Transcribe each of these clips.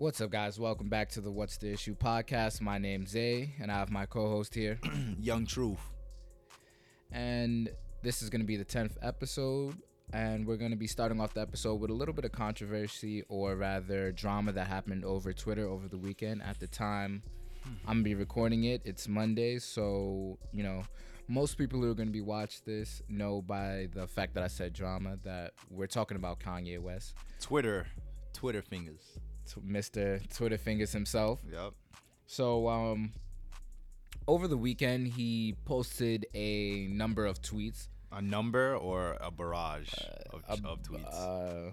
What's up, guys? Welcome back to the What's the Issue podcast. My name's Zay, and I have my co host here. Young Truth. And this is going to be the 10th episode. And we're going to be starting off the episode with a little bit of controversy, or rather, drama that happened over Twitter over the weekend. At the time, hmm. I'm going to be recording it. It's Monday. So, you know, most people who are going to be watch this know by the fact that I said drama that we're talking about Kanye West, Twitter. Twitter fingers. T- Mr. Twitter Fingers himself. Yep. So um over the weekend he posted a number of tweets. A number or a barrage of, a- of tweets.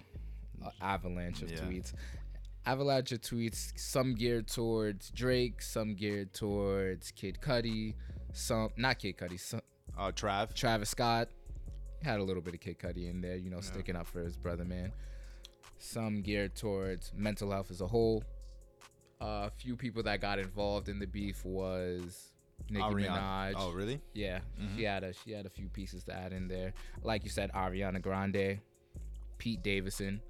Uh, avalanche of Yeah. tweets. Avalanche of tweets, some geared towards Drake, some geared towards Kid Cudi, some not Kid Cudi, some, Uh, Trav. Travis Scott had a little bit of Kid Cudi in there, you know, sticking up for his brother, man. Some geared towards mental health as a whole. A few people that got involved in the beef was Nicki Ariana. Minaj. Oh, really? Yeah, Mhm. she had a she had a few pieces to add in there. Like you said, Ariana Grande, Pete Davidson.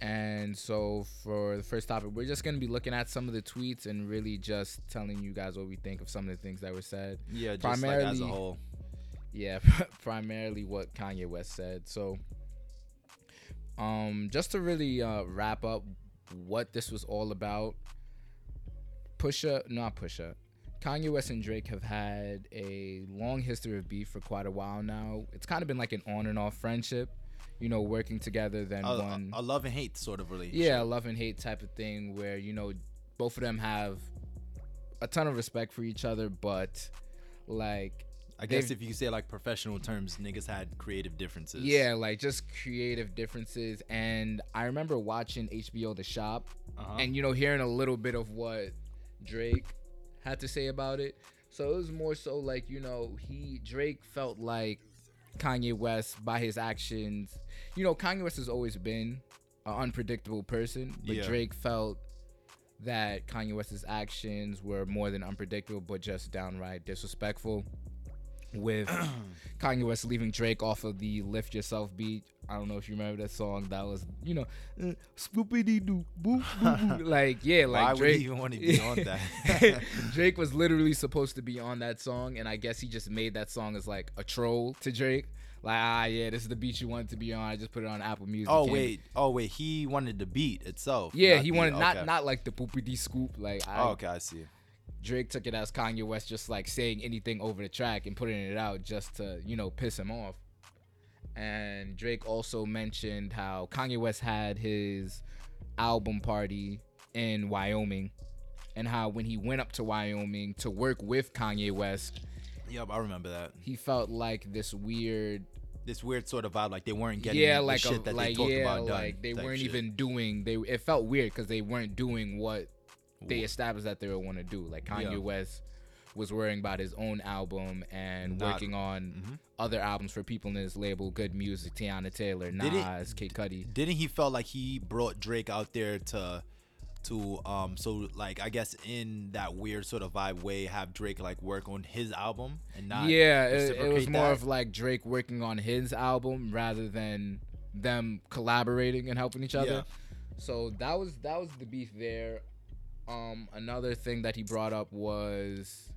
And so for the first topic, we're just gonna be looking at some of the tweets and really just telling you guys what we think of some of the things that were said. Yeah, just like as a whole. Yeah, primarily what Kanye West said. So, um, just to really uh, wrap up what this was all about, Pusha, not Pusha, Kanye West and Drake have had a long history of beef for quite a while now. It's kind of been like an on and off friendship, you know, working together. Then A, one, a, a love and hate sort of relationship. yeah, love and hate type of thing where you know both of them have a ton of respect for each other, but like I guess if you say like professional terms, niggas had creative differences. Yeah, like just creative differences. And I remember watching HBO The Shop Uh-huh. and, you know, hearing a little bit of what Drake had to say about it. So it was more so like, you know, he, Drake felt like Kanye West by his actions. You know, Kanye West has always been an unpredictable person, but Yeah. Drake felt that Kanye West's actions were more than unpredictable, but just downright disrespectful. With Kanye West leaving Drake off of the "Lift Yourself" beat. I don't know if you remember that song. That was, you know, uh, spoopity doo boop boop boop. Like, yeah, like Why Drake. would he even want to be on that? Drake was literally supposed to be on that song, and I guess he just made that song as like a troll to Drake. Like, ah, yeah, this is the beat you wanted to be on. I just put it on Apple Music. oh and- wait, oh wait, he wanted the beat itself. yeah, he wanted not not like the poopity scoop. Like, I, Oh, okay, I see. Drake took it as Kanye West just like saying anything over the track and putting it out just to, you know, piss him off. And Drake also mentioned how Kanye West had his album party in Wyoming and how when he went up to Wyoming to work with Kanye West, Yep, I remember that. he felt like this weird This weird sort of vibe, like they weren't getting yeah the like shit a, that like they talked yeah about done. like they weren't shit. even doing they it felt weird because they weren't doing what they established that they would want to do. Like Kanye Yeah. West was worrying about his own album and Not- working on Mhm. other albums for people in his label, Good Music, Teyana Taylor, Nas, Kid Cudi. didn't he felt like he brought Drake out there to to um so like I guess in that weird sort of vibe way have Drake like work on his album and not yeah, it, it was more that? of like Drake working on his album rather than them collaborating and helping each other. Yeah. So that was that was the beef there. Um, another thing that he brought up was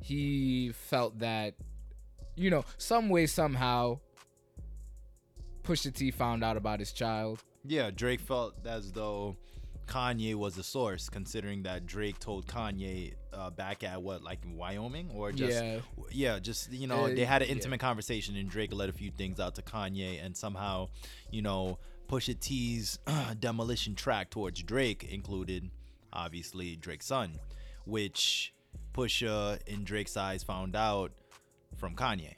he felt that you know some way somehow Pusha T found out about his child. yeah Drake felt as though Kanye was the source considering that Drake told Kanye uh, back at what like Wyoming or just yeah, yeah, just you know, Uh, they had an yeah. intimate conversation, and Drake let a few things out to Kanye, and somehow, you know, Pusha T's demolition track towards Drake included, obviously, Drake's son, which Pusha in Drake's eyes found out from Kanye.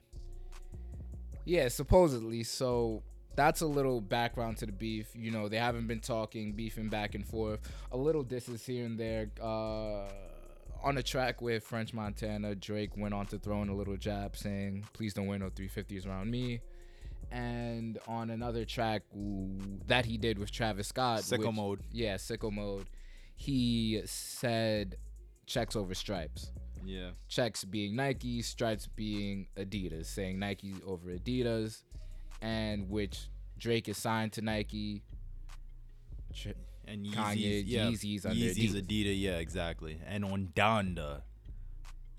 yeah, supposedly. So that's a little background to the beef. You know, they haven't been talking, beefing back and forth. A little disses here and there. Uh, on a track with French Montana, Drake went on to throw in a little jab saying, "Please don't wear no 350s around me." And on another track ooh, that he did with Travis Scott, Sicko which- mode. yeah, sicko mode, he said, "Checks over stripes." Yeah. checks being Nike, stripes being Adidas, saying Nike over Adidas, and which Drake is signed to Nike. And Yeezys, Kanye, yeah, Yeezys under Yeezys, Adidas. Adidas, yeah, exactly. And on Donda,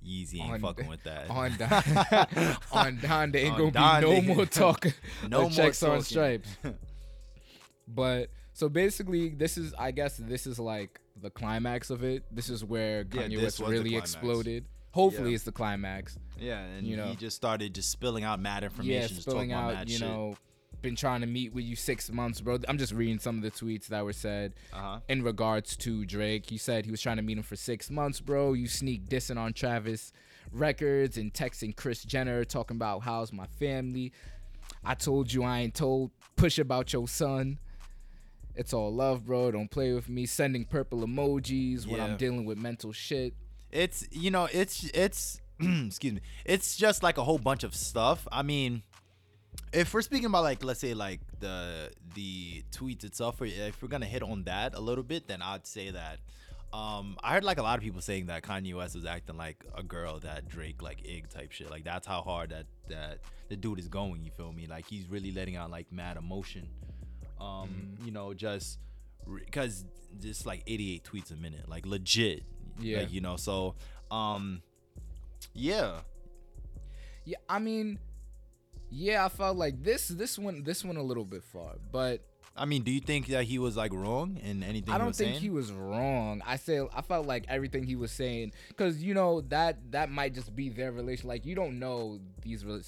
Yeezy ain't On- fucking with that. on Donda, on Don, there ain't On gonna be no more talking. No no more checks on stripes. But so basically, this is I guess this is like the climax of it. This is where Yeah, Kanye this West was the really climax. exploded. Hopefully, Yeah. it's the climax. yeah, and You know. he just started just spilling out mad information, yeah, just spilling talking about out. mad You shit. know, been trying to meet with you six months, bro. I'm just reading some of the tweets that were said uh-huh. in regards to Drake. He said he was trying to meet him for six months, bro. You sneak dissing on Travis Records and texting Kris Jenner talking about how's my family. I told you I ain't told. Push about your son. It's all love, bro. Don't play with me. Sending purple emojis when I'm dealing with mental shit. It's you know, it's it's excuse me. It's just like a whole bunch of stuff. I mean, if we're speaking about like let's say like the the tweets itself, or if we're gonna hit on that a little bit, then I'd say that. Um, I heard like a lot of people saying that Kanye West was acting like a girl that Drake like egg type shit. Like that's how hard that that the dude is going. You feel me? Like he's really letting out like mad emotion. Um, you know, just because just like 88 tweets a minute, like legit. Yeah. Like, you know, so um, yeah, Yeah, I mean, yeah, I felt like this this one this one a little bit far, but I mean, do you think that he was like wrong in anything? I don't was think saying? he was wrong. I say I felt like everything he was saying because you know that that might just be their relation. Like you don't know these re-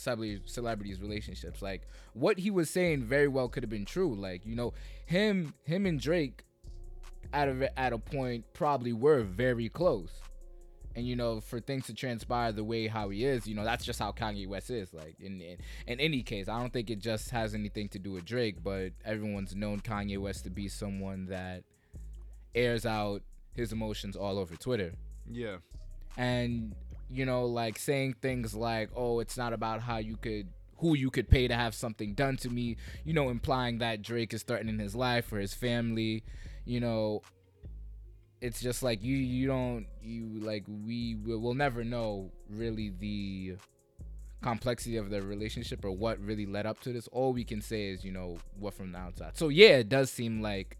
celebrities' relationships. Like what he was saying very well could have been true. Like you know him him and Drake at a at a point probably were very close. And you know, for things to transpire the way how he is, you know, that's just how Kanye West is. Like in, in in any case, I don't think it just has anything to do with Drake, but everyone's known Kanye West to be someone that airs out his emotions all over Twitter. Yeah. And you know, like saying things like, "Oh, it's not about how you could who you could pay to have something done to me," you know, implying that Drake is threatening his life or his family, you know, it's just like you you don't you like we will we'll never know really the complexity of their relationship or what really led up to this. All we can say is you know what from the outside. So yeah it does seem like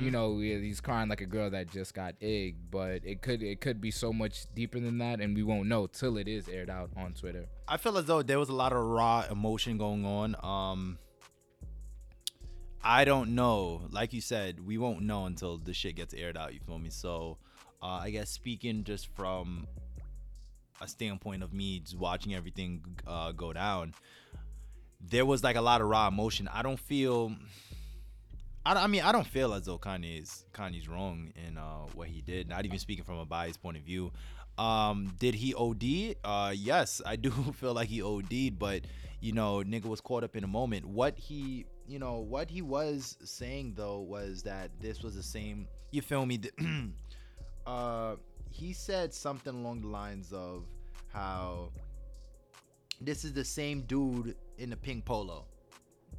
you know he's crying like a girl that just got egged but it could it could be so much deeper than that and we won't know till it is aired out on twitter. I feel as though there was a lot of raw emotion going on. Um, I don't know. Like you said, we won't know until the shit gets aired out. You feel me? So, uh, I guess speaking just from a standpoint of me just watching everything uh, go down, there was like a lot of raw emotion. I don't feel. I, I mean, I don't feel as though Kanye's Kanye's wrong in uh, what he did. Not even speaking from a biased point of view. Um, did he OD? Uh, yes, I do feel like he OD'd, but you know, nigga was caught up in a moment. What he, you know, what he was saying though was that this was the same. You feel me? uh, he said something along the lines of how this is the same dude in the pink polo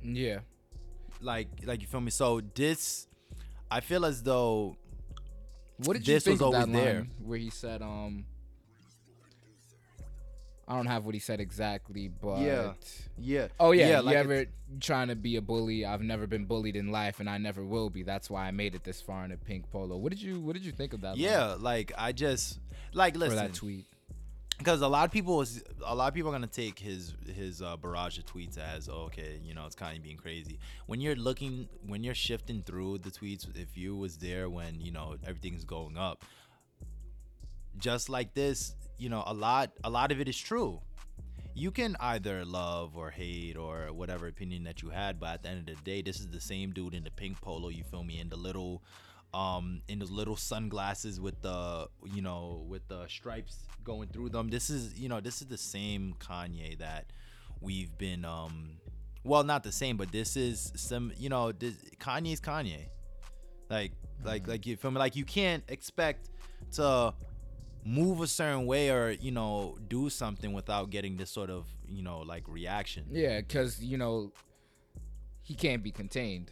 yeah like like you feel me so this i feel as though what did you This think was of that line there. where he said um I don't have what he said exactly, but Yeah. yeah Oh yeah, like you it's- ever trying to be a bully? I've never been bullied in life, and I never will be. That's why I made it this far in a pink polo. What did you What did you think of that? line yeah like i just like for listen that tweet. because a lot of people is a lot of people are gonna take his his uh, barrage of tweets as oh, okay you know it's kind of being crazy when you're looking when you're shifting through the tweets if you was there when you know everything's going up just like this you know a lot a lot of it is true. You can either love or hate or whatever opinion that you had but at the end of the day this is the same dude in the pink polo you feel me in the little um in the little sunglasses with the you know with the stripes going through them. This is you know this is the same kanye that we've been um well not the same but this is some you know this, kanye's kanye. Like like like you feel me? Like you can't expect to move a certain way or you know do something without getting this sort of you know like reaction Yeah, because you know he can't be contained.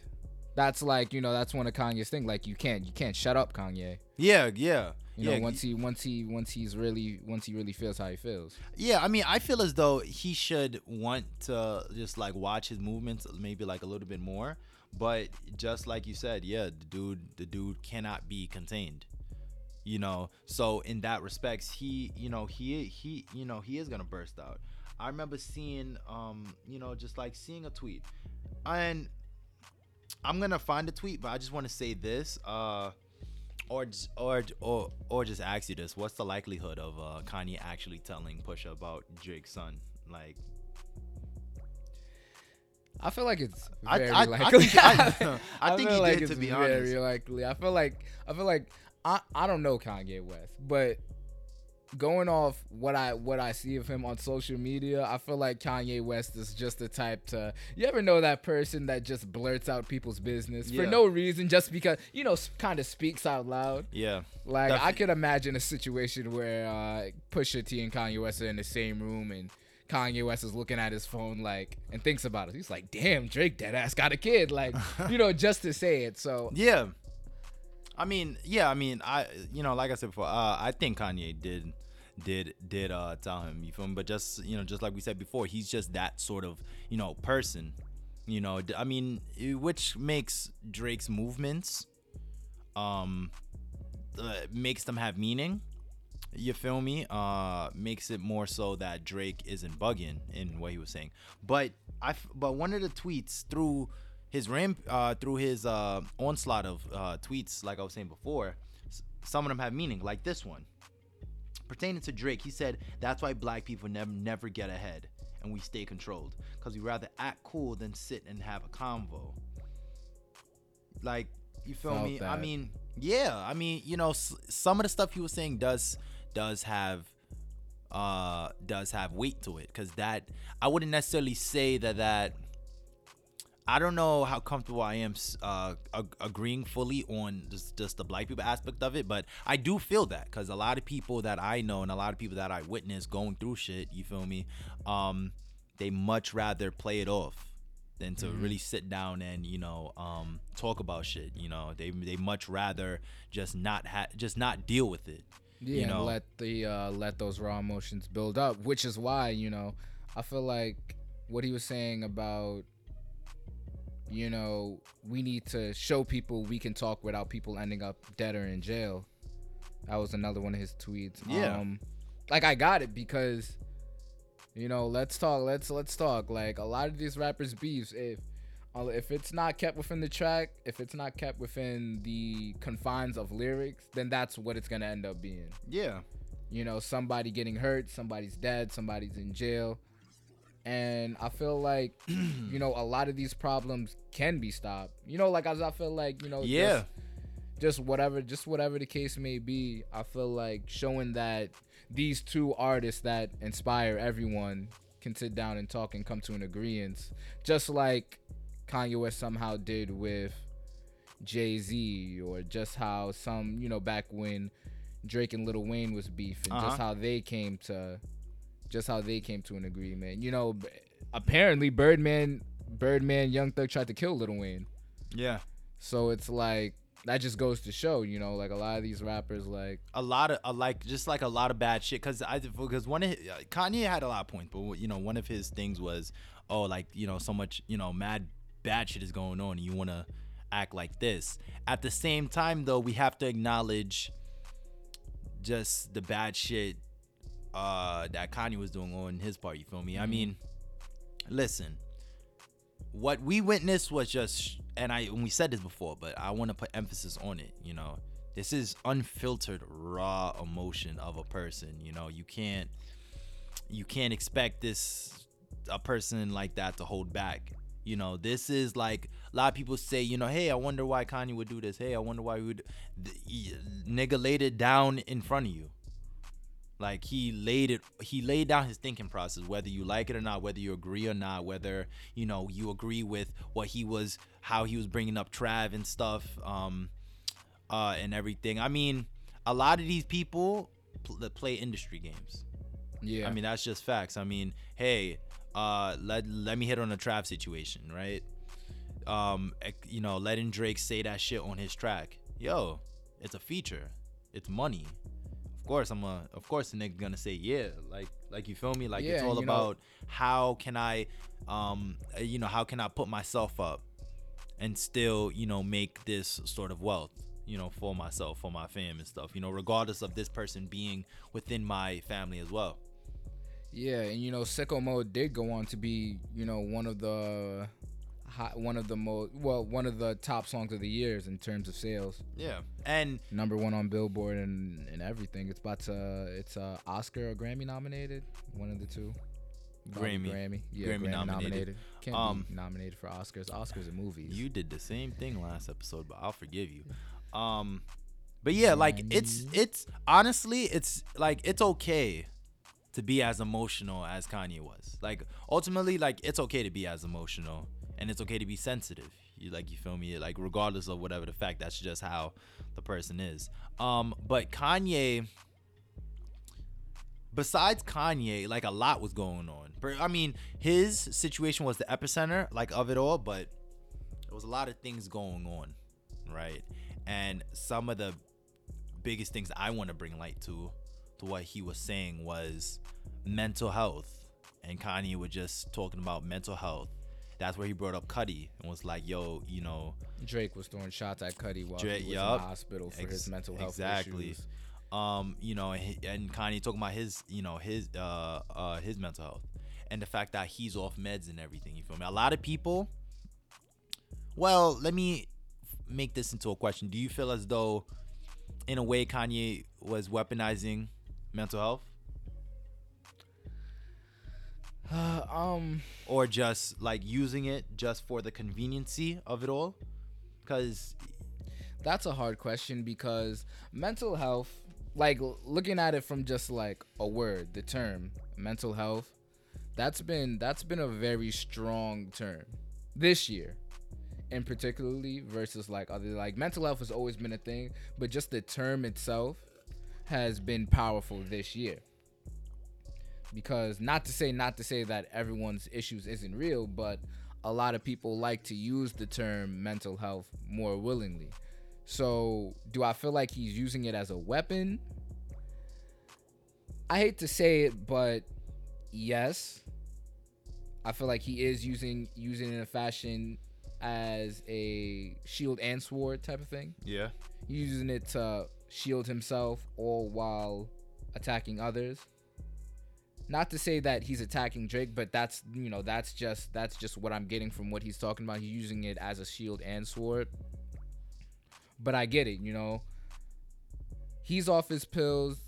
That's like you know that's one of Kanye's thing. Like you can't you can't shut up Kanye. yeah yeah You yeah know once he once he once he's really once he really feels how he feels. yeah i mean i feel as though he should want to just like watch his movements maybe like a little bit more But just like you said, yeah, the dude, the dude cannot be contained. You know, so in that respects, he, you know, he, he, you know, he is gonna burst out. I remember seeing, um, you know, just like seeing a tweet, and I'm gonna find a tweet, but I just want to say this, uh, or just, or or or just ask you this: What's the likelihood of uh, Kanye actually telling Pusha about Drake's son? Like, I feel like it's very I- I likely. think- I- I think he like did, to be very likely. I feel like I feel like I I don't know Kanye West, but going off what I what I see of him on social media, I feel like Kanye West is just the type to you ever know that person that just blurts out people's business for no reason just because you know kind of speaks out loud. yeah, Like I could imagine a situation where uh, Pusha T and Kanye West are in the same room and Kanye West is looking at his phone like and thinks about it. He's like, "Damn, Drake dead ass got a kid." Like, you know, just to say it. So yeah. I mean, yeah, I mean, I, you know, like I said before, uh, I think Kanye did, did, did uh tell him. You feel me? But just, you know, just like we said before, he's just that sort of, you know, person. You know, i mean, which makes Drake's movements, um, uh, makes them have meaning. You feel me? Uh, makes it more so that Drake isn't bugging in what he was saying. But i but one of the tweets through his ramp, uh, through his uh onslaught of uh tweets, like I was saying before, some of them have meaning, like this one. Pertaining to Drake, he said that's why black people never never get ahead and we stay controlled because we rather act cool than sit and have a convo. Like you feel Felt me? I mean, yeah. I mean, you know, s- some of the stuff he was saying does does have uh does have weight to it because that I wouldn't necessarily say that that I don't know how comfortable I am uh, ag- agreeing fully on just, just the black people aspect of it, but I do feel that because a lot of people that I know and a lot of people that I witness going through shit, you feel me? Um, they much rather play it off than to really sit down and you know um, talk about shit. You know, they they much rather just not ha- just not deal with it. yeah, you know, let the uh, let those raw emotions build up, which is why you know I feel like what he was saying about you know we need to show people we can talk without people ending up dead or in jail. That was another one of his tweets. Yeah. Um, like I got it because you know let's talk let's let's talk like a lot of these rappers beefs if uh, if it's not kept within the track if it's not kept within the confines of lyrics then that's what it's gonna end up being Yeah, you know somebody getting hurt somebody's dead somebody's in jail and i feel like you know a lot of these problems can be stopped. You know like as i feel like you know yeah, just, just whatever just whatever the case may be i feel like showing that these two artists that inspire everyone can sit down and talk and come to an agreement just like kanye west somehow did with jay-z or just how some you know back when drake and Lil wayne was beefing, just Uh-huh. how they came to just how they came to an agreement you know apparently birdman birdman young thug tried to kill Lil wayne yeah. so it's like that just goes to show, you know, like a lot of these rappers, like a lot of uh, like just like a lot of bad shit because I because one of his, Kanye had a lot of points, but you know one of his things was oh like you know so much you know mad bad shit is going on and you want to act like this. At the same time though, we have to acknowledge just the bad shit uh that Kanye was doing on his part. You feel me? I mean, listen, what we witnessed was just and I and we said this before, but I want to put emphasis on it, you know. This is unfiltered raw emotion of a person, you know. You can't you can't expect this a person like that to hold back. You know, this is like a lot of people say, you know, hey, I wonder why Kanye would do this. Hey, I wonder why he would th- he- nigga laid it down in front of you. Like he laid it he laid down his thinking process, whether you like it or not, whether you agree or not, whether, you know, you agree with what he was how he was bringing up Trav and stuff, um uh and everything. I mean, a lot of these people pl- that play industry games. yeah, I mean, that's just facts. I mean, hey, uh, let let me hit on a Trav situation, right? Um, you know, letting Drake say that shit on his track. Yo, it's a feature. It's money. Of course, I'm a. Of course, the nigga gonna say yeah. Like, like you feel me? Like it's all you know- about how can I, um, uh, you know, how can I put myself up and still, you know, make this sort of wealth, you know, for myself, for my fam and stuff, you know, regardless of this person being within my family as well. Yeah, and you know, Sicko Mode did go on to be, you know, one of the hot, one of the most well, one of the top songs of the years in terms of sales. Yeah. And Number one on Billboard and, and everything. It's about to it's uh Oscar or Grammy nominated, one of the two. Grammy. Grammy, yeah, Grammy Grammy, nominated. nominated. Can't Um, be nominated for Oscars. Oscars are movies. you did the same thing last episode, but I'll forgive you. Um but yeah, like it's it's honestly it's like it's okay to be as emotional as Kanye was. Like ultimately like it's okay to be as emotional and it's okay to be sensitive. You like you feel me? Like regardless of whatever the fact, that's just how the person is. Um but Kanye besides Kanye, like a lot was going on. I mean, his situation was the epicenter, like of it all, but there was a lot of things going on, right? And some of the biggest things I want to bring light to, to what he was saying was mental health, and Kanye was just talking about mental health. That's where he brought up Cudi and was like, "Yo, you know, Drake was throwing shots at Cudi while Drake- he was in the hospital for Ex- his mental health exactly. issues. um, you know, and, and Kanye talking about his, you know, his, uh, uh, his mental health, and the fact that he's off meds and everything. You feel me? A lot of people. Well, let me make this into a question. Do you feel as though, in a way, Kanye was weaponizing mental health, um, or just like using it just for the conveniency of it all? Because that's a hard question because mental health, like looking at it from just like a word, the term mental health, that's been that's been a very strong term this year. And particularly versus like other like mental health has always been a thing, but just the term itself has been powerful this year. Because not to say not to say that everyone's issues isn't real, but a lot of people like to use the term mental health more willingly. So, do I feel like he's using it as a weapon? I hate to say it, but yes. I feel like he is using using it in a fashion as a shield and sword type of thing. yeah, Using it to shield himself all while attacking others. Not to say that he's attacking Drake, but that's you know that's just that's just what I'm getting from what he's talking about. He's using it as a shield and sword. But I get it, you know. He's off his pills.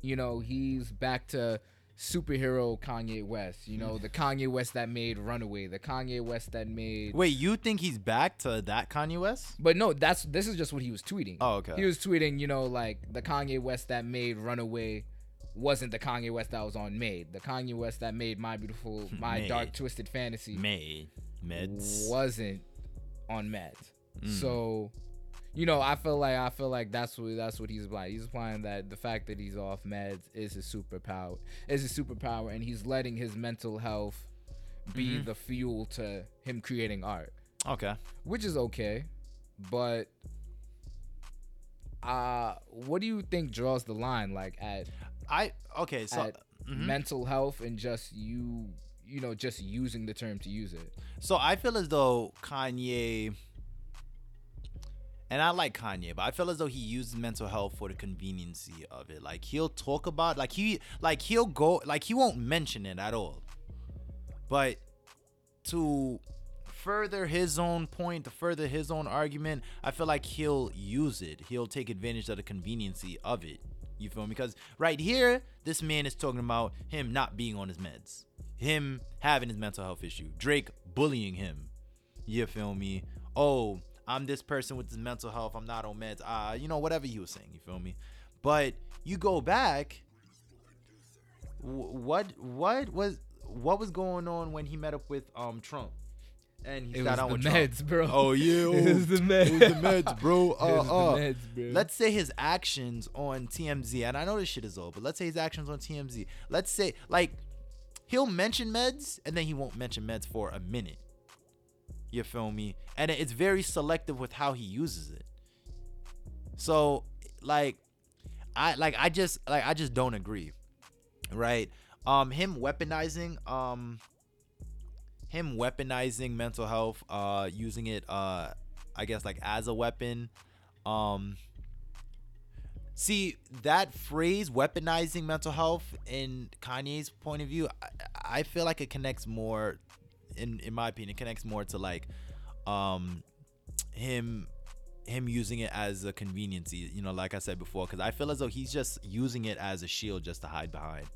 You know, he's back to superhero Kanye West. You know, hmm. the Kanye West that made Runaway, the Kanye West that made wait, you think he's back to that Kanye West? but no, that's this is just what he was tweeting. Oh, okay. He was tweeting, you know, like the Kanye West that made Runaway wasn't the Kanye West that was on Made. The Kanye West that made My Beautiful, My Made. Dark Twisted Fantasy Made meds. wasn't on Meds. Mm. So, you know, I feel like I feel like that's what that's what he's applying. He's applying that the fact that he's off meds is his superpower. Is his superpower, and he's letting his mental health be Mhm. the fuel to him creating art Okay. which is okay, but uh what do you think draws the line like at, I okay. So mhm. mental health and just you you know just using the term to use it? So I feel as though Kanye, and I like Kanye, but I feel as though he uses mental health for the conveniency of it. Like he'll talk about, like he, like he'll go, like he won't mention it at all. But to further his own point, to further his own argument, I feel like he'll use it. He'll take advantage of the conveniency of it. You feel me? Because right here, this man is talking about him not being on his meds, him having his mental health issue, Drake bullying him. You feel me? Oh, I'm this person with this mental health. I'm not on meds. Ah, you know, whatever he was saying. You feel me? But you go back. What what was what was going on when he met up with um Trump? And he It sat was down the with meds, Trump. bro. Oh yeah, It was the meds. It was the meds, bro. It was Uh, the uh. meds, bro. Let's say his actions on TMZ, and I know this shit is old, but let's say his actions on TMZ. Let's say like he'll mention meds and then he won't mention meds for a minute. You feel me? And it's very selective with how he uses it. So like I like I just like I just don't agree. Right? Um him weaponizing um him weaponizing mental health, uh, using it, uh, I guess like as a weapon. Um, see that phrase, weaponizing mental health, in Kanye's point of view, I, I feel like it connects more, in in my opinion, it connects more to like, um, him him using it as a conveniency, you know, like I said before, because I feel as though he's just using it as a shield just to hide behind.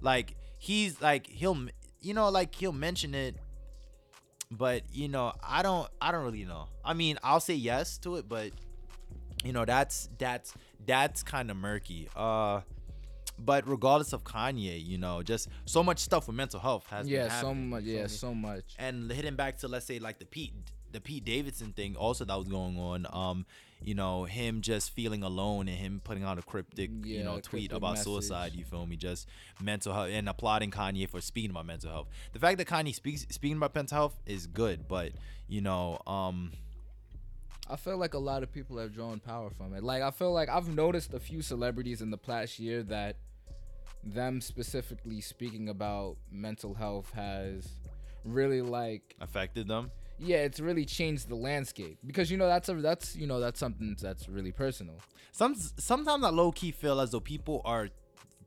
Like he's like he'll, you know, like he'll mention it, but you know, I don't, I don't really know. I mean, I'll say yes to it, but you know, that's that's that's kind of murky. Uh, but regardless of Kanye, you know, just so much stuff with mental health has been Yeah, so much. Yeah, so much. and hitting back to let's say like the Pete the Pete Davidson thing also that was going on um you know him just feeling alone and him putting out a cryptic you know tweet about message. suicide you feel me just mental health and applauding Kanye for speaking about mental health the fact that Kanye speaks speaking about mental health is good but you know um I feel like a lot of people have drawn power from it. Like I feel like I've noticed a few celebrities in the past year that them specifically speaking about mental health has really like affected them yeah, it's really changed the landscape because you know that's a that's you know that's something that's really personal. some sometimes I low key feel as though people are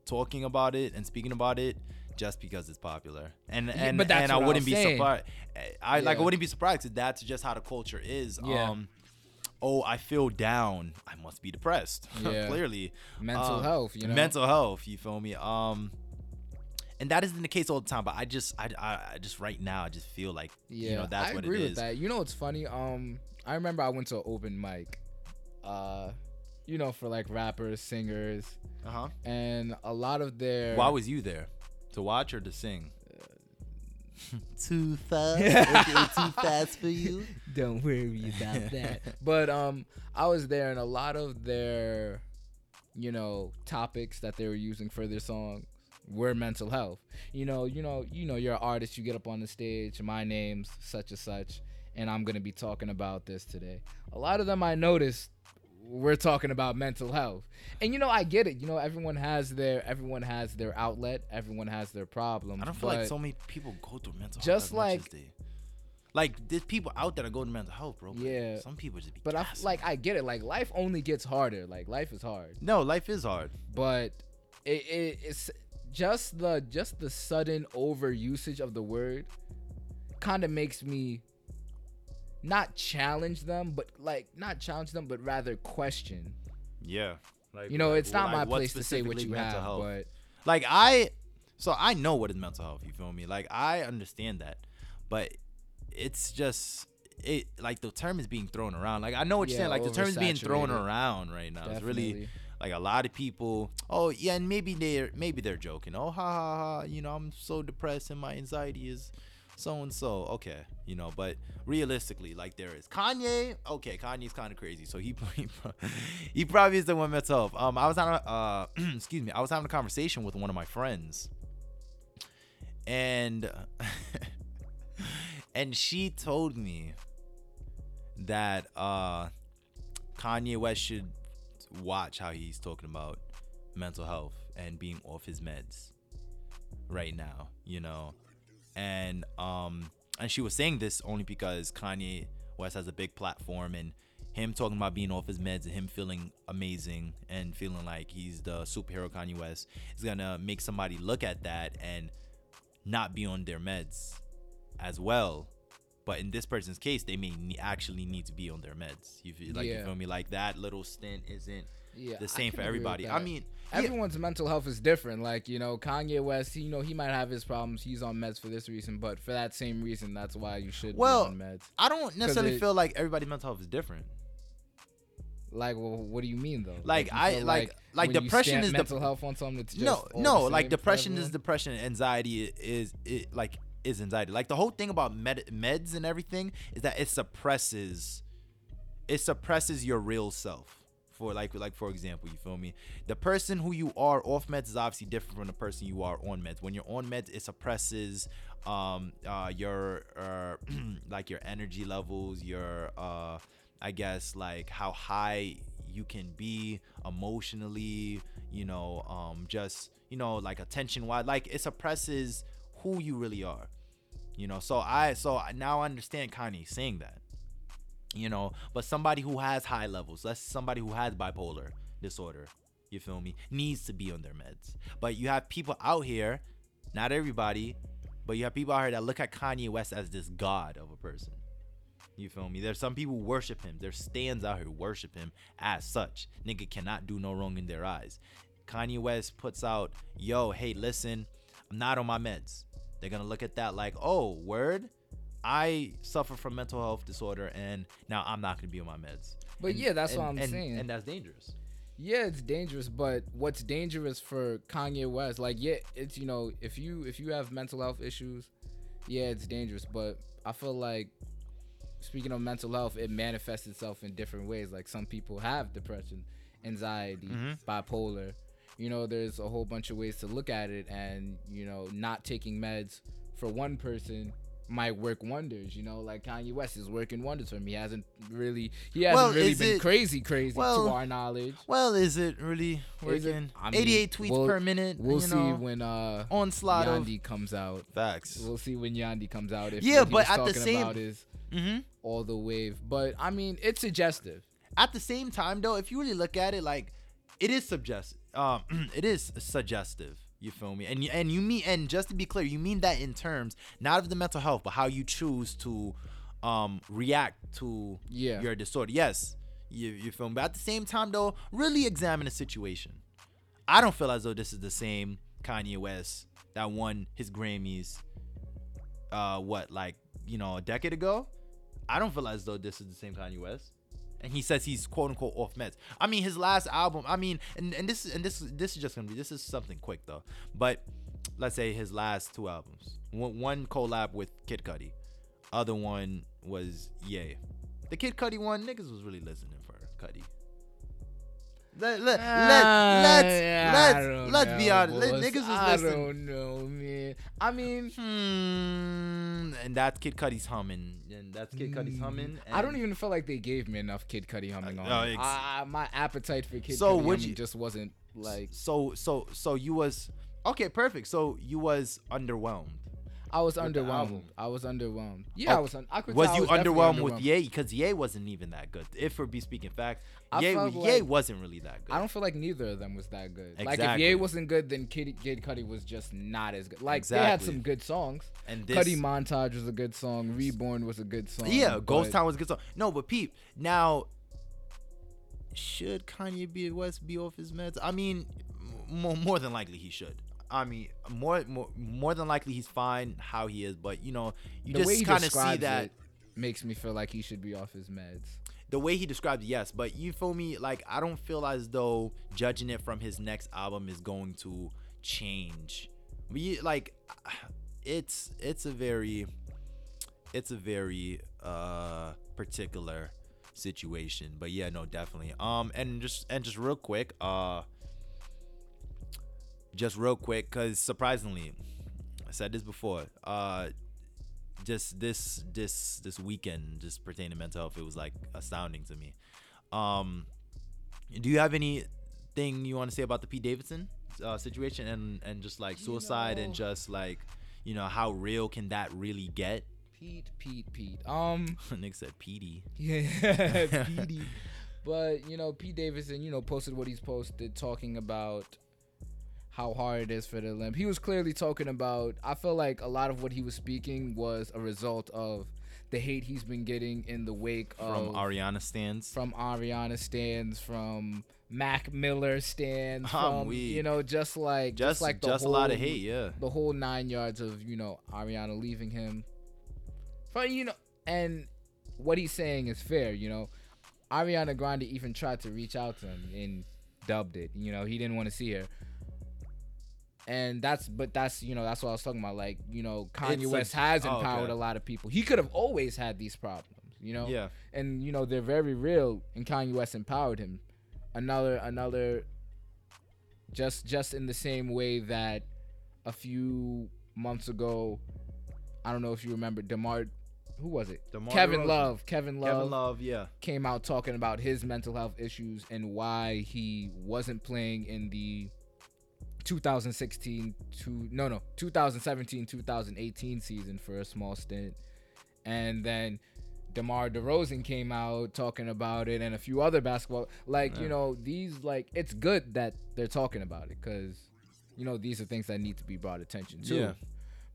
talking about it and speaking about it just because it's popular. And and and I wouldn't was be saying. surprised. I like I wouldn't be surprised 'cause that's just how the culture is. Yeah. Um oh, I feel down. I must be depressed. Yeah. Clearly. Mental Um, health, you know. Mental health, you feel me? Um and that isn't the case all the time, but I just I, I, I just right now I just feel like Yeah, you know that's I what agree it with is. that. You know what's funny? Um, I remember I went to an open mic, uh, you know, for like rappers, singers, Uh-huh. and a lot of their. Why was you there? To watch or to sing? too fast. too fast for you. Don't worry about that. but um, I was there, and a lot of their, you know, topics that they were using for their songs were mental health. You know, you know, you know, you're an artist. You get up on the stage. My name's such and such, and I'm gonna be talking about this today. A lot of them I noticed we're talking about mental health. And you know, I get it. You know, everyone has their everyone has their outlet. Everyone has their problem. I don't feel like so many people go through mental health. Just much as like- they- like there's people out there that go to mental health, bro. Yeah. some people just be. But I gassing. like I get it. Like life only gets harder. Like life is hard. no, life is hard. but it, it, it's just the just the sudden overusage of the word kind of makes me not challenge them but like not challenge them but rather question Yeah. Like you know like- it's not like my place to say what you have health? but like I, so I know what is mental health. You feel me? Like I understand that, but it's just it like the term is being thrown around. Like I know what you're Yeah, saying. Like the term is being thrown around right now. It's really Definitely. Like a lot of people. Oh yeah, and maybe they're maybe they're joking. Oh ha ha ha. You know I'm so depressed and my anxiety is so and so. Okay, you know, but realistically, like there is Kanye. Okay, Kanye's kind of crazy, so he he, probably is the one mental health. Um, I was having a, uh, excuse me, I was having a conversation with one of my friends, and and she told me that uh Kanye West should watch how he's talking about mental health and being off his meds right now, you know. And um and she was saying this only because Kanye West has a big platform and him talking about being off his meds and him feeling amazing and feeling like he's the superhero Kanye West is gonna make somebody look at that and not be on their meds as well. But in this person's case, they may ne- actually need to be on their meds. You feel like you Yeah. feel me? Like that little stint isn't yeah the same for everybody. I mean, yeah, everyone's mental health is different like you know kanye west he, you know he might have his problems he's on meds for this reason but for that same reason that's why you should Well, be on meds I don't necessarily it- feel like everybody's mental health is different. like well what do you mean though Like, you I- like- like when depression is mental health on something just no, no, like depression is depression. Anxiety is it like is anxiety. Like the whole thing about med- meds and everything is that it suppresses, it suppresses your real self. For like like for example, you feel me? The person who you are off meds is obviously different from the person you are on meds. When you're on meds, it suppresses um uh your uh like your energy levels, your uh I guess like how high you can be emotionally, you know, um just you know like attention wise, like it suppresses who you really are. You know, so I so now I understand Kanye saying that. You know, but somebody who has high levels, that's somebody who has bipolar disorder. You feel me? Needs to be on their meds. But you have people out here, not everybody, but you have people out here that look at Kanye West as this god of a person. You feel me? There's some people worship him. There's stands out here worship him as such. Nigga cannot do no wrong in their eyes. Kanye West puts out, yo, hey, listen, I'm not on my meds. They're gonna look at that like, oh, word. I suffer from mental health disorder, and now I'm not gonna be on my meds. But And- yeah, that's and- what I'm and- saying. and that's dangerous. yeah, it's dangerous, but what's dangerous for Kanye West, like, yeah, it's you know, if you if you have mental health issues, yeah, it's dangerous. But I feel like speaking of mental health, it manifests itself in different ways. Like some people have depression, anxiety, Mhm. bipolar. You know, there's a whole bunch of ways to look at it, and you know, not taking meds for one person might work wonders. You know, like Kanye West is working wonders for him. He hasn't really, he hasn't Well, really been it- crazy, crazy well, to our knowledge. Well, is it really Is it? working? I mean, 88 tweets we'll- per minute. We'll you see know, when uh onslaught of Yandhi comes out. facts. We'll see when Yandhi comes out. If Yeah, but at the same- about is hmm all the wave. But I mean, it's suggestive. At the same time, though, if you really look at it, like it is suggestive. Um, it is suggestive. You feel me? And you, and you mean and just to be clear, you mean that in terms not of the mental health, but how you choose to um react to Yeah. your disorder. Yes, you you feel me? But at the same time, though, really examine the situation. I don't feel as though this is the same Kanye West that won his Grammys. Uh, what like you know a decade ago? I don't feel as though this is the same Kanye West. And he says he's quote unquote off meds. I mean, his last album. I mean, and, and this and this this is just gonna be this is something quick though. But let's say his last two albums. One, one collab with Kid Cudi, other one was Ye. The Kid Cudi one, niggas was really listening for Cudi. Let, let, let, Ah, let's yeah, let's let's be honest. Let-. Niggas was I listening. don't know, man. I mean, Hmm, and that's Kid Cudi's humming, and that's Kid Cudi's humming. I don't even feel like they gave me enough Kid Cudi humming Uh, on. no, I- my appetite for Kid So Cudi humming you- just wasn't like so so so you was okay perfect so you was underwhelmed I was underwhelmed. I was underwhelmed. Yeah, I Oh, was. Un- I could was tell I you definitely underwhelmed with Ye because Ye wasn't even that good if we're be speaking facts I Ye, felt Ye like- wasn't really that good I don't feel like neither of them was that good. Like if Exactly. Ye wasn't good, then Kid Kid Cudi was just not as good. Like they had Exactly. some good songs. and this Cudi Montage was a good song. Reborn was a good song. yeah Ghost but- Town was a good song no but peep now should Kanye be West be off his meds I mean m- more more than likely he should I mean more more more than likely he's fine how he is but you know you the just kind of see that makes me feel like he should be off his meds. the way he described it, yes, but you feel me? Like I don't feel as though judging it from his next album is going to change. We like it's it's a very it's a very uh particular situation. But yeah, no, definitely. Um and just and just real quick, uh just real quick cuz surprisingly I said this before. Uh just this this this weekend just pertaining to mental health it was like astounding to me um do you have anything you want to say about the pete davidson uh, situation and and just like You suicide and just like you know how real can that really get Pete, Pete, Pete. Um, nick said petey yeah, Petey. But you know, Pete Davidson, you know, posted what he's posted, talking about how hard it is for the limp. He was clearly talking about. I feel like a lot of what he was speaking was a result of the hate he's been getting in the wake from of ariana stands from Ariana stands, from Mac Miller stands, I'm from weak. you know, just like just just like the just whole, a lot of hate yeah the whole nine yards of you know Ariana leaving him. But you know, and what he's saying is fair. You know, Ariana Grande even tried to reach out to him and dubbed it. You know, he didn't want to see her. And that's, but that's, you know, that's what I was talking about. Like, you know, Kanye It's West has oh, empowered okay. a lot of people. He could have always had these problems, you know? yeah and you know they're very real and Kanye West empowered him another another just just in the same way that a few months ago I don't know if you remember DeMar who was it DeMar Kevin DeRozan. Love Kevin Love, kevin love yeah came out talking about his mental health issues and why he wasn't playing in the 2016 to no no 2017 2018 season for a small stint, and then DeMar DeRozan came out talking about it, and a few other basketball like you know these like it's good that they're talking about it because you know these are things that need to be brought attention to. Yeah.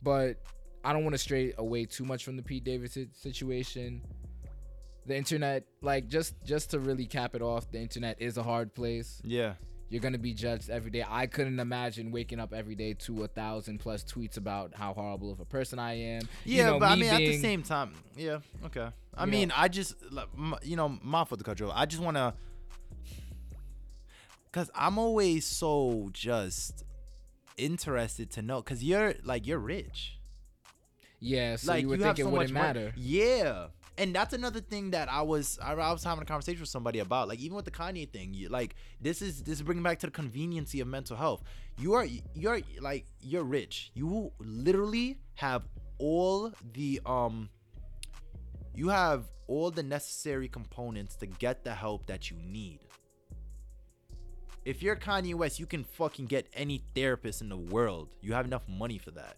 But I don't want to stray away too much from the Pete Davidson situation. The internet, like just just to really cap it off, the internet is a hard place. Yeah. You're gonna be judged every day. I couldn't imagine waking up every day to a thousand plus tweets about how horrible of a person I am. You Yeah, know, but I me mean, at the same time, yeah, okay. I mean, know- I just, you know, my to cut you. I just want to, cause I'm always so just interested to know, cause you're like you're rich, yeah, so like you would have think it wouldn't much money. matter. Yeah. And that's another thing that I was I, I was having a conversation with somebody about. Like even with the Kanye thing, you, like this is this is bringing back to the conveniency of mental health. You are you're like you're rich. You literally have all the um you have all the necessary components to get the help that you need. If you're Kanye West, you can fucking get any therapist in the world. You have enough money for that.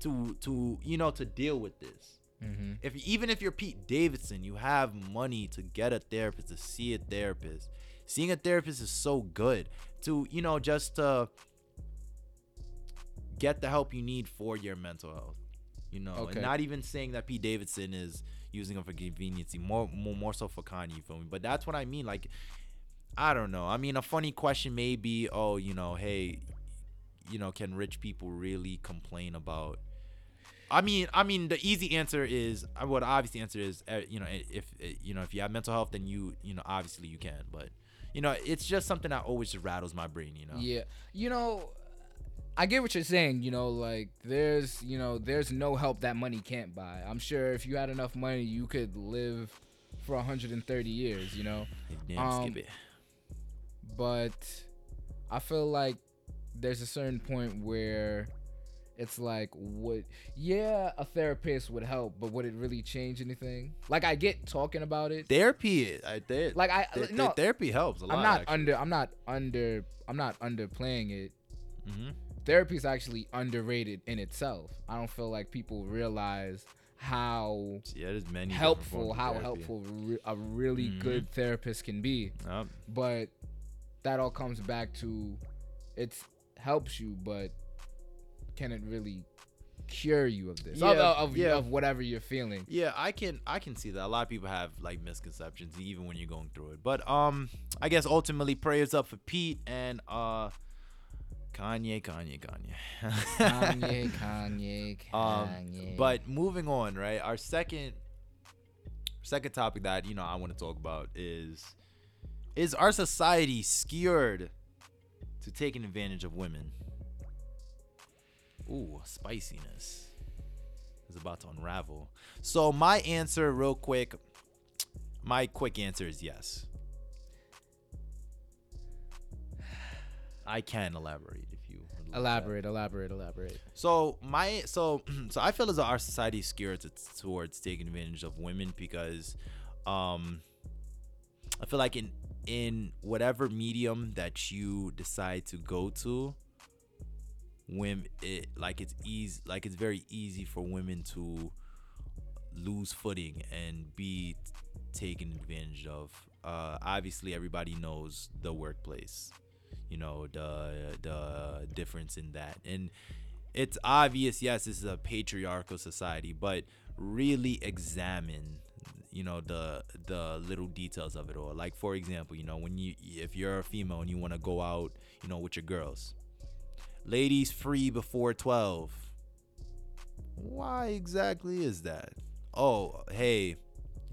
To to you know to deal with this hmm if even if you're Pete Davidson, you have money to get a therapist to see a therapist. Seeing a therapist is so good to you know just to get the help you need for your mental health. You know, Okay. and not even saying that Pete Davidson is using them for convenience, more more more so for Kanye. You feel me? But that's what I mean. Like, I don't know. I mean, a funny question may be, oh, you know, hey, you know, can rich people really complain about? I mean, I mean, the easy answer is, what well, the obvious answer is, uh, you know, if uh, you know, if you have mental health, then you, you know, obviously you can. But, you know, it's just something that always just rattles my brain. You know. Yeah, you know, I get what you're saying. You know, like there's, you know, there's no help that money can't buy. I'm sure if you had enough money, you could live for 130 years. You know, Damn, Um, skip it. but I feel like there's a certain point where it's like would yeah a therapist would help but would it really change anything like i get talking about it Therapy, I did. like i Th- th- no therapy helps a lot. i'm not actually. under i'm not under i'm not underplaying it Mhm. therapy is actually underrated in itself i don't feel like people realize how Yeah, there's many helpful how therapy. helpful re- a really Mhm. good therapist can be Yup. but that all comes back to it helps you but can it really cure you of this Yeah, of, yeah. of whatever you're feeling Yeah, I can I can see that. A lot of people have like misconceptions even when you're going through it. But um I guess ultimately prayers up for Pete and uh Kanye, Kanye, Kanye. kanye kanye kanye um but moving on, right? Our second second topic that, you know, I want to talk about is is our society scared to taking advantage of women? Ooh, spiciness is about to unravel. So my answer, real quick, my quick answer is yes. I can elaborate if you like that. elaborate elaborate elaborate So my so so I feel as though our society is scared to, towards taking advantage of women because um I feel like in in whatever medium that you decide to go to women it like it's easy like it's very easy for women to lose footing and be taken advantage of. Uh obviously everybody knows the workplace you know the the difference in that. And it's obvious yes this is a patriarchal society but really examine you know the the little details of it all. Like for example you know when you if you're a female and you want to go out you know with your girls ladies free before 12 why exactly is that oh hey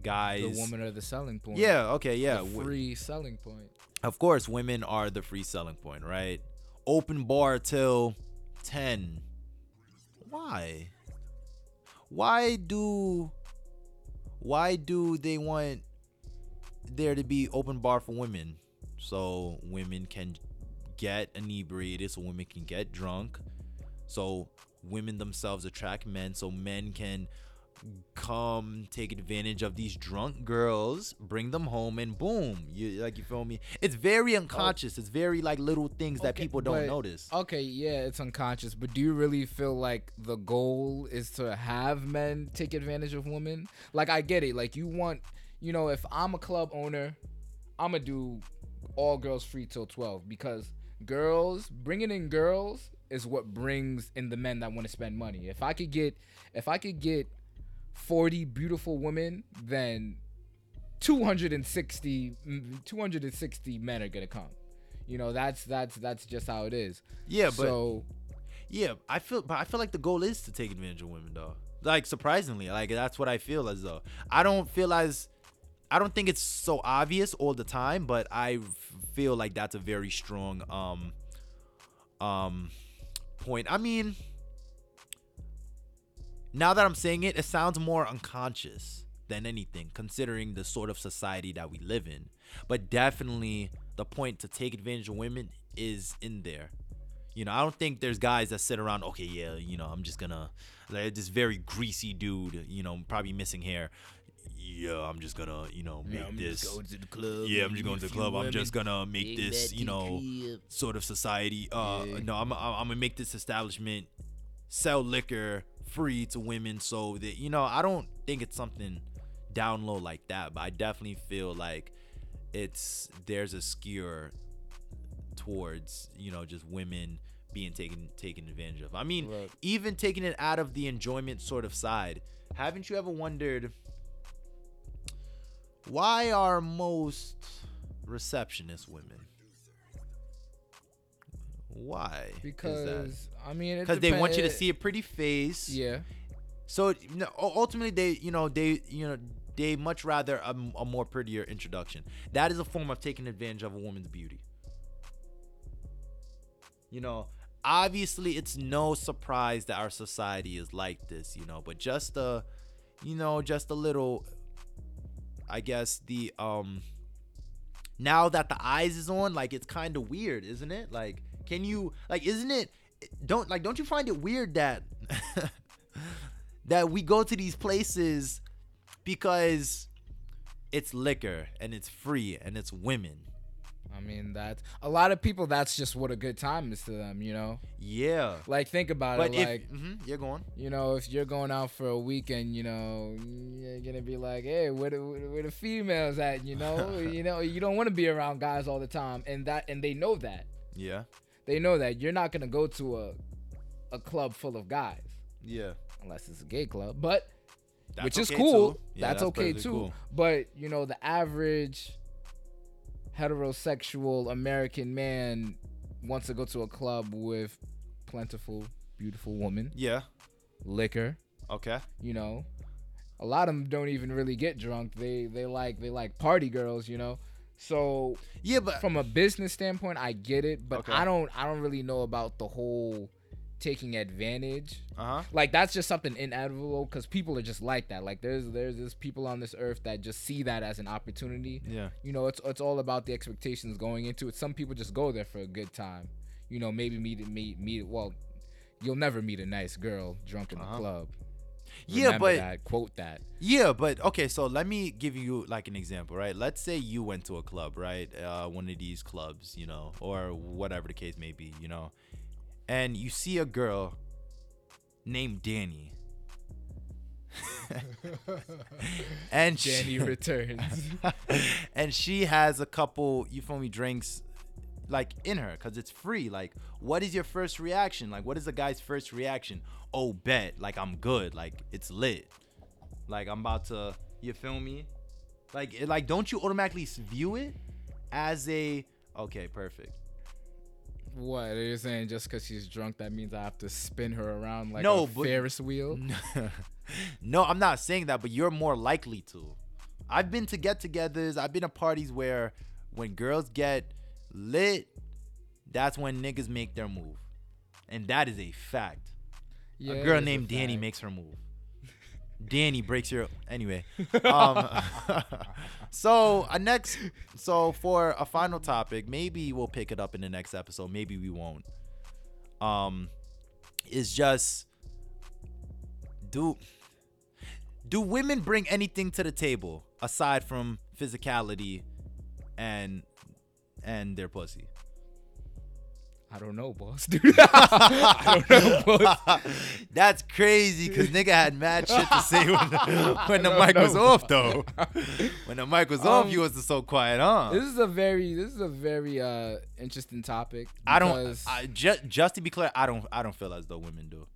guys the woman are the selling point yeah okay yeah the free selling point of course, women are the free selling point, right? Open bar till 10. Why? Why do why do they want there to be open bar for women so women can get inebriated so women can get drunk so women themselves attract men so men can come take advantage of these drunk girls, bring them home, and boom, you like you feel me? It's very oh. unconscious. It's very like little things that people don't but- notice. Okay, yeah, it's unconscious, but do you really feel like the goal is to have men take advantage of women? Like I get it. Like you want, you know, if I'm a club owner, I'm gonna do all girls free till 12 because girls bringing in girls is what brings in the men that want to spend money. If I could get if I could get 40 beautiful women, then 260 mm, 260 men are to come. You know, that's that's that's just how it is. Yeah, but so Yeah, I feel, but I feel like the goal is to take advantage of women, though. Like surprisingly, like that's what I feel as though. I don't feel as, I don't think it's so obvious all the time, but I feel like that's a very strong um, um, point. I mean, now that I'm saying it, it sounds more unconscious than anything, considering the sort of society that we live in. But definitely, the point to take advantage of women is in there. You know, I don't think there's guys that sit around, okay, yeah, you know, I'm just gonna, like this very greasy dude, you know, probably missing hair. Yeah, I'm just gonna, you know, make this. to the club. yeah, I'm just going to the club. I'm just gonna make this, you know, sort of society. Uh, no, I'm, I'm, I'm gonna make this establishment sell liquor free to women, so that you know, I don't think it's something down low like that, but I definitely feel like it's there's a skewer towards you know just women being taken taken advantage of. I mean, Right. even taking it out of the enjoyment sort of side, haven't you ever wondered why are most receptionist women? Why? because I mean, because they want you to see a pretty face. Yeah. So you know, ultimately, they you know they you know they much rather a more prettier introduction. That is a form of taking advantage of a woman's beauty. You know, obviously, it's no surprise that our society is like this. You know, but just a, you know, just a little. I guess the um. Now that the eyes is on, like it's kind of weird, isn't it? Like, can you like, isn't it? Don't like, don't you find it weird that that we go to these places because it's liquor and it's free and it's women. I mean, that's a lot of people. That's just what a good time is to them. You know, Yeah. like think about But it. if Like mhm, you're going, you know, if you're going out for a weekend, you know, you're gonna be like, hey, where the where the females at? You know, you know, you don't want to be around guys all the time, and that and they know that. yeah, They know that you're not gonna go to a a club full of guys yeah, unless it's a gay club, but That's which is okay, cool. Yeah, that's, okay too. cool. But you know, the average heterosexual American man wants to go to a club with plentiful, beautiful woman, Yeah, liquor. okay, You know, a lot of them don't even really get drunk. They they like they like party girls. You know, so yeah, but from a business standpoint, I get it, but Okay. I don't I don't really know about the whole taking advantage. Uh huh, like that's just something inevitable because people are just like that. Like there's there's this people on this earth that just see that as an opportunity. Yeah, you know it's it's all about the expectations going into it. Some people just go there for a good time. You know maybe meet meet meet well you'll never meet a nice girl drunk in the Uh-huh. club. Yeah, but that, quote that. Yeah, but okay, so let me give you like an example, right? Let's say you went to a club, right? Uh, one of these clubs, you know, or whatever the case may be, you know, and you see a girl named Danny. and she- Danny returns and she has a couple, you feel me, drinks like in her because it's free. Like, what is your first reaction? Like, what is a guy's first reaction? Oh, bet. Like, I'm good. Like, it's lit. Like, I'm about to, you feel me? Like, it, like, don't you automatically view it as a, okay, perfect. What are you saying just because she's drunk that means i have to spin her around like No, a but- ferris wheel no, I'm not saying that, but you're more likely to. I've been to get-togethers. I've been to parties where when girls get lit, that's when niggas make their move, and that is a fact. Yeah, a girl named Danny makes her move. Danny breaks your anyway. Um, so a next, so for a final topic, maybe we'll pick it up in the next episode. Maybe we won't. Um, is just do Do women bring anything to the table aside from physicality and and their pussy? I don't know, boss, dude. I don't know, boss. That's crazy because nigga had mad shit to say when the, when the mic was off though. when the mic was off, Um, you wasn't so quiet, huh? This is a very, this is a very uh interesting topic. I don't. I, just just to be clear, I don't. I don't feel as though women do.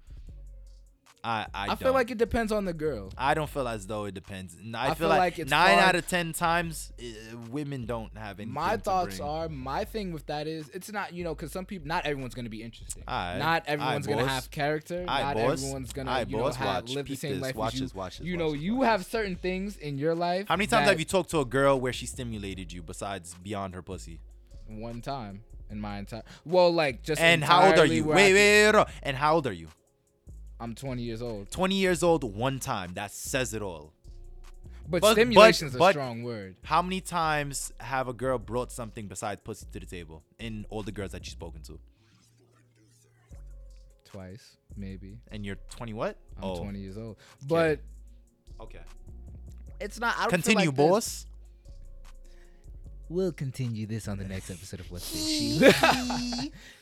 I I, I don't. feel like it depends on the girl. I don't feel as though it depends. N- I, I feel, feel like, like it's nine out of ten times uh, women don't have any. My thoughts are, my thing with that is, it's not, you know, because some people, not everyone's gonna be interesting. Aight. Not everyone's Aight, gonna boss. have character. Aight, not boss. everyone's gonna, Aight, you know, boss. have, Watch. live the Peep same this. life Watch as you. this, watch this, you watch know, this, you watch have certain things in your life. How many times that have you talked to a girl where she stimulated you besides beyond her pussy? One time in my entire. Well, like just. And how old are entirely you? where Wait, I wait, wait, wait. And how old are you? I'm 20 years old. 20 years old, one time. That says it all. But, But- stimulation is a but- strong word. How many times have a girl brought something besides pussy to the table in all the girls that you've spoken to? Twice, maybe. And you're 20 what? I'm 20 years old. But Okay. it's not. I don't feel Continue, like there's- boss. We'll continue this on the next episode of What's The Issue.